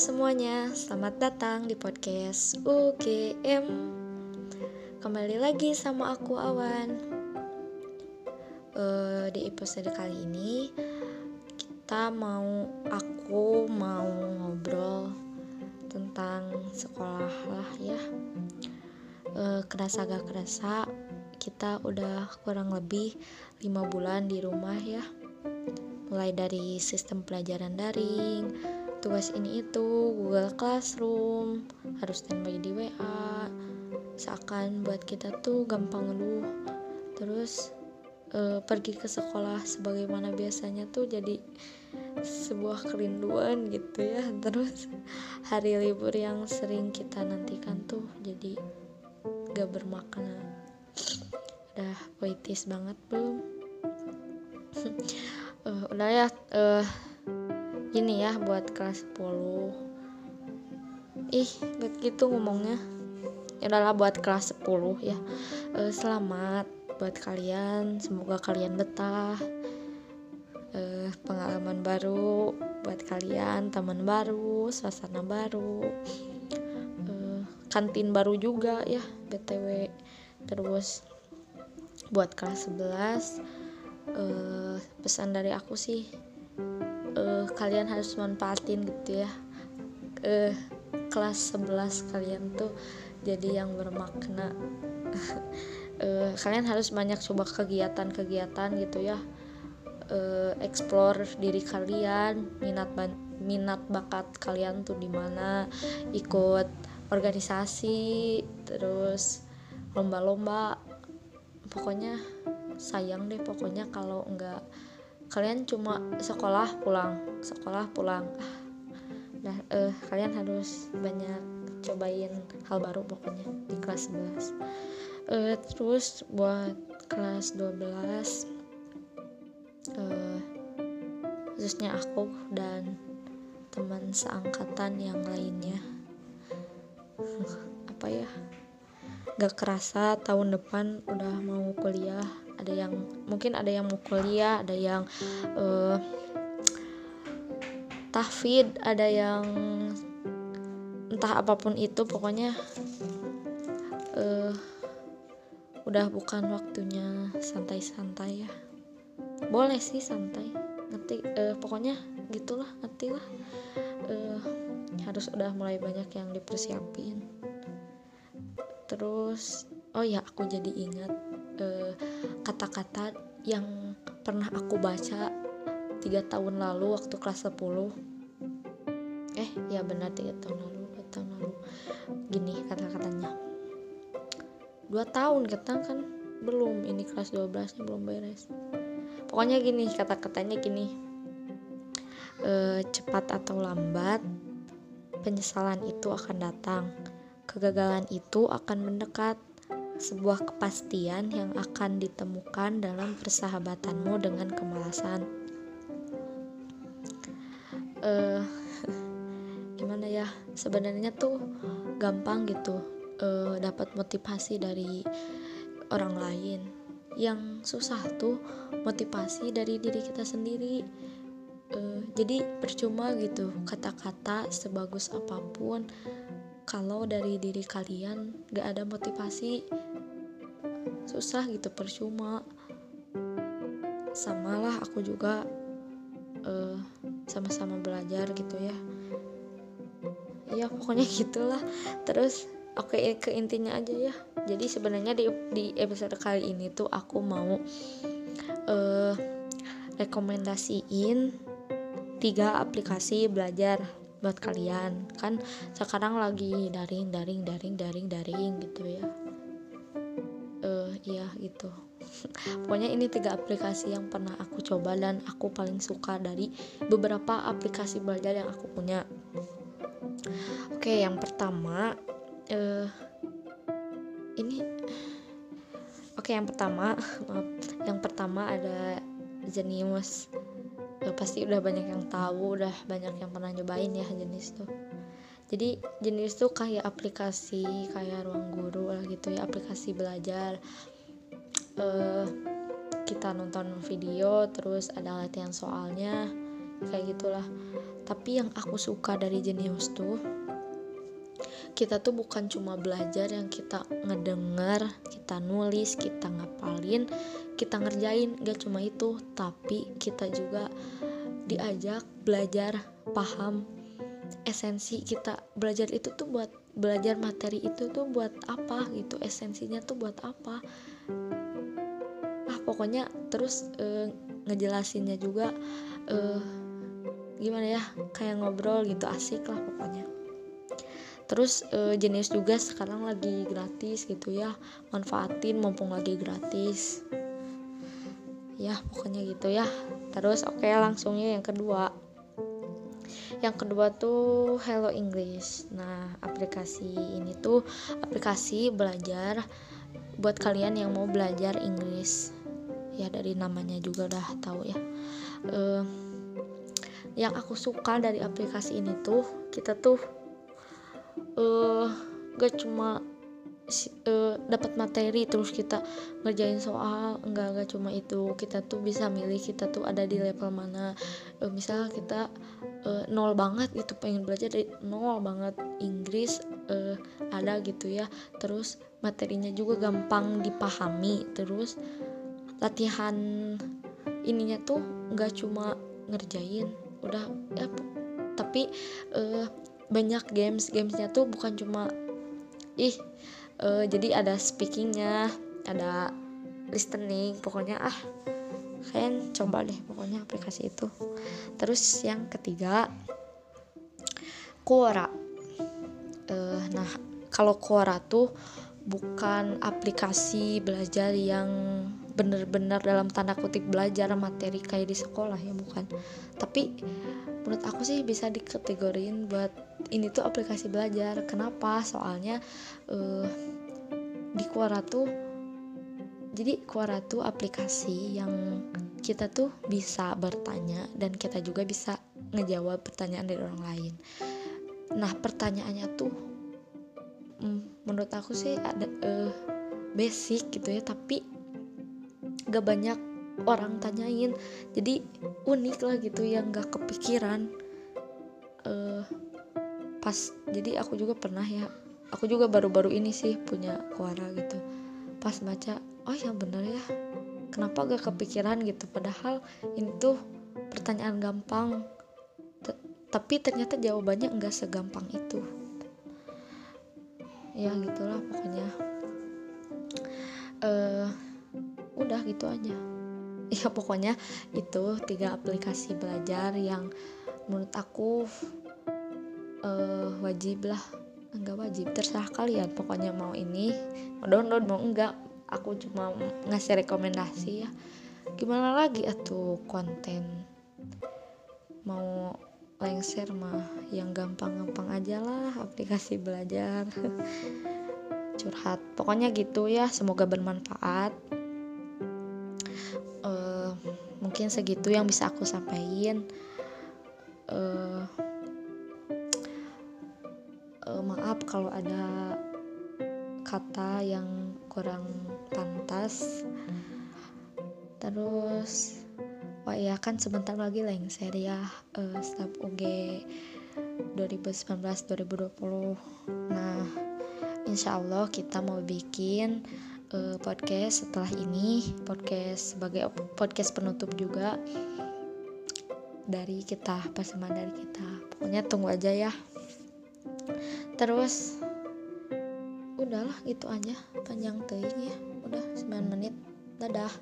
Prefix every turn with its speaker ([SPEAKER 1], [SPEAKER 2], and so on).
[SPEAKER 1] semuanya, selamat datang di podcast UGM Kembali lagi sama aku Awan. Uh, Di episode kali ini Kita mau, aku mau ngobrol Tentang sekolah lah ya. Uh, Kerasa gak kerasa Kita udah kurang lebih 5 bulan di rumah ya. Mulai dari sistem pelajaran daring tugas ini itu Google Classroom harus standby di WA seakan buat kita tuh gampang ngeluh. Terus e, pergi ke sekolah sebagaimana biasanya tuh jadi sebuah kerinduan gitu ya. Terus hari libur yang sering kita nantikan tuh jadi gak bermakna. Udah poetis banget belum? Uh, udah ya uh, gini ya buat kelas 10 ih gak gitu ngomongnya. Ya udahlah buat kelas 10 ya. E, selamat buat kalian. Semoga kalian betah. E, pengalaman baru buat kalian teman baru suasana baru. E, kantin baru juga ya btw terus buat kelas 11 e, pesan dari aku sih uh, kalian harus manfaatin gitu ya. Uh, kelas 11 kalian tuh jadi yang bermakna. Uh, kalian harus banyak coba kegiatan-kegiatan gitu ya. Uh, explore diri kalian minat minat bakat kalian tuh di mana ikut organisasi terus lomba-lomba. Pokoknya sayang deh pokoknya kalau enggak kalian cuma sekolah pulang sekolah pulang. Nah eh, kalian harus banyak cobain hal baru pokoknya di kelas 11 eh, terus buat kelas 12 eh, khususnya aku dan teman seangkatan yang lainnya. Apa ya? Gak kerasa tahun depan udah mau kuliah ada yang mungkin ada yang mau kuliah ada yang uh, tahfid ada yang entah apa pun itu pokoknya uh, udah bukan waktunya santai-santai ya. Boleh sih santai ngerti uh, pokoknya gitulah ngerti lah uh, harus udah mulai banyak yang dipersiapin. Terus oh ya aku jadi ingat kata-kata yang pernah aku baca tiga tahun lalu waktu kelas 10 eh ya benar tiga tahun lalu dua tahun lalu. Gini kata-katanya. Dua tahun kita kan belum ini kelas 12 nya belum beres. Pokoknya gini kata-katanya gini. E, cepat atau lambat penyesalan itu akan datang. Kegagalan itu akan mendekat sebuah kepastian yang akan ditemukan dalam persahabatanmu dengan kemalasan. Uh, gimana ya? Sebenarnya tuh gampang gitu uh, dapat motivasi dari orang lain. Yang susah tuh motivasi dari diri kita sendiri. Uh, jadi percuma gitu kata-kata sebagus apa pun kalau dari diri kalian gak ada motivasi susah gitu percuma. Samalah aku juga uh, sama-sama belajar gitu ya. Ya pokoknya gitulah. Terus oke okay, ke intinya aja ya. Jadi sebenarnya di di episode kali ini tuh aku mau uh, rekomendasiin tiga aplikasi belajar buat kalian. Kan sekarang lagi daring daring daring daring daring gitu ya eh iya gitu pokoknya ini tiga aplikasi yang pernah aku coba dan aku paling suka dari beberapa aplikasi belajar yang aku punya. Oke yang pertama uh, ini oke yang pertama maaf yang pertama ada Genius ya pasti udah banyak yang tahu udah banyak yang pernah nyobain ya jenis tuh jadi jenis tuh kayak aplikasi kayak ruang guru lah gitu ya aplikasi belajar. Uh, kita nonton video terus ada latihan soalnya kayak gitulah. Tapi yang aku suka dari jenius tuh kita tuh bukan cuma belajar yang kita ngedenger kita nulis kita ngapalin kita ngerjain gak cuma itu. Tapi kita juga diajak belajar paham esensi kita belajar itu tuh buat belajar materi itu tuh buat apa gitu esensinya tuh buat apa. Ah pokoknya terus e, ngejelasinnya juga e, gimana ya kayak ngobrol gitu asik lah pokoknya. Terus e, jenis juga sekarang lagi gratis gitu ya manfaatin mumpung lagi gratis. Ya pokoknya gitu ya. Terus oke okay, langsungnya yang kedua yang kedua tuh Hello English. Nah aplikasi ini tuh aplikasi belajar buat kalian yang mau belajar Inggris. Ya dari namanya juga udah tahu ya. Uh, yang aku suka dari aplikasi ini tuh kita tuh uh, gak cuma uh, dapat materi terus kita ngerjain soal enggak enggak cuma itu. Kita tuh bisa milih kita tuh ada di level mana. Uh, misal kita uh, nol banget itu pengen belajar dari nol banget. Inggris uh, ada gitu ya. Terus materinya juga gampang dipahami. Terus latihan ininya tuh nggak cuma ngerjain udah ya tapi uh, banyak games. Gamesnya tuh bukan cuma ih uh, jadi ada speakingnya ada listening pokoknya ah kalian coba deh pokoknya aplikasi itu. Terus yang ketiga Quora. Uh, nah kalau Quora tuh bukan aplikasi belajar yang bener-bener dalam tanda kutip belajar materi kayak di sekolah ya bukan. Tapi menurut aku sih bisa dikategorin buat ini tuh aplikasi belajar. Kenapa? Soalnya uh, di Quora tuh jadi Quora tuh aplikasi yang kita tuh bisa bertanya dan kita juga bisa ngejawab pertanyaan dari orang lain. Nah pertanyaannya tuh mm, menurut aku sih ada uh, basic gitu ya tapi gak banyak orang tanyain. Jadi unik lah gitu yang gak kepikiran. Uh, pas jadi aku juga pernah ya aku juga baru-baru ini sih punya kuara gitu pas baca oh yang bener ya. Kenapa gak kepikiran gitu? Padahal ini tuh pertanyaan gampang. T tapi ternyata jawabannya enggak segampang itu. Ya gitulah pokoknya. Uh, udah gitu aja. Ya pokoknya itu tiga aplikasi belajar yang menurut aku uh, wajib lah enggak wajib. Terserah kalian pokoknya mau ini mau download mau enggak aku cuma ngasih rekomendasi ya. Gimana lagi? Atuh konten mau lengser mah yang gampang-gampang aja lah aplikasi belajar curhat. Pokoknya gitu ya semoga bermanfaat. Mungkin segitu yang bisa aku sampaikan. Uh, uh, maaf kalau ada kata yang kurang pantas. Terus wah ya kan sebentar lagi lengser ya uh, staf UG 2019-2020 nah insya Allah kita mau bikin uh, podcast setelah ini podcast sebagai podcast penutup juga dari kita pasaman dari kita. Pokoknya tunggu aja ya terus udahlah gitu aja panjang tuh ya udah 9 menit dadah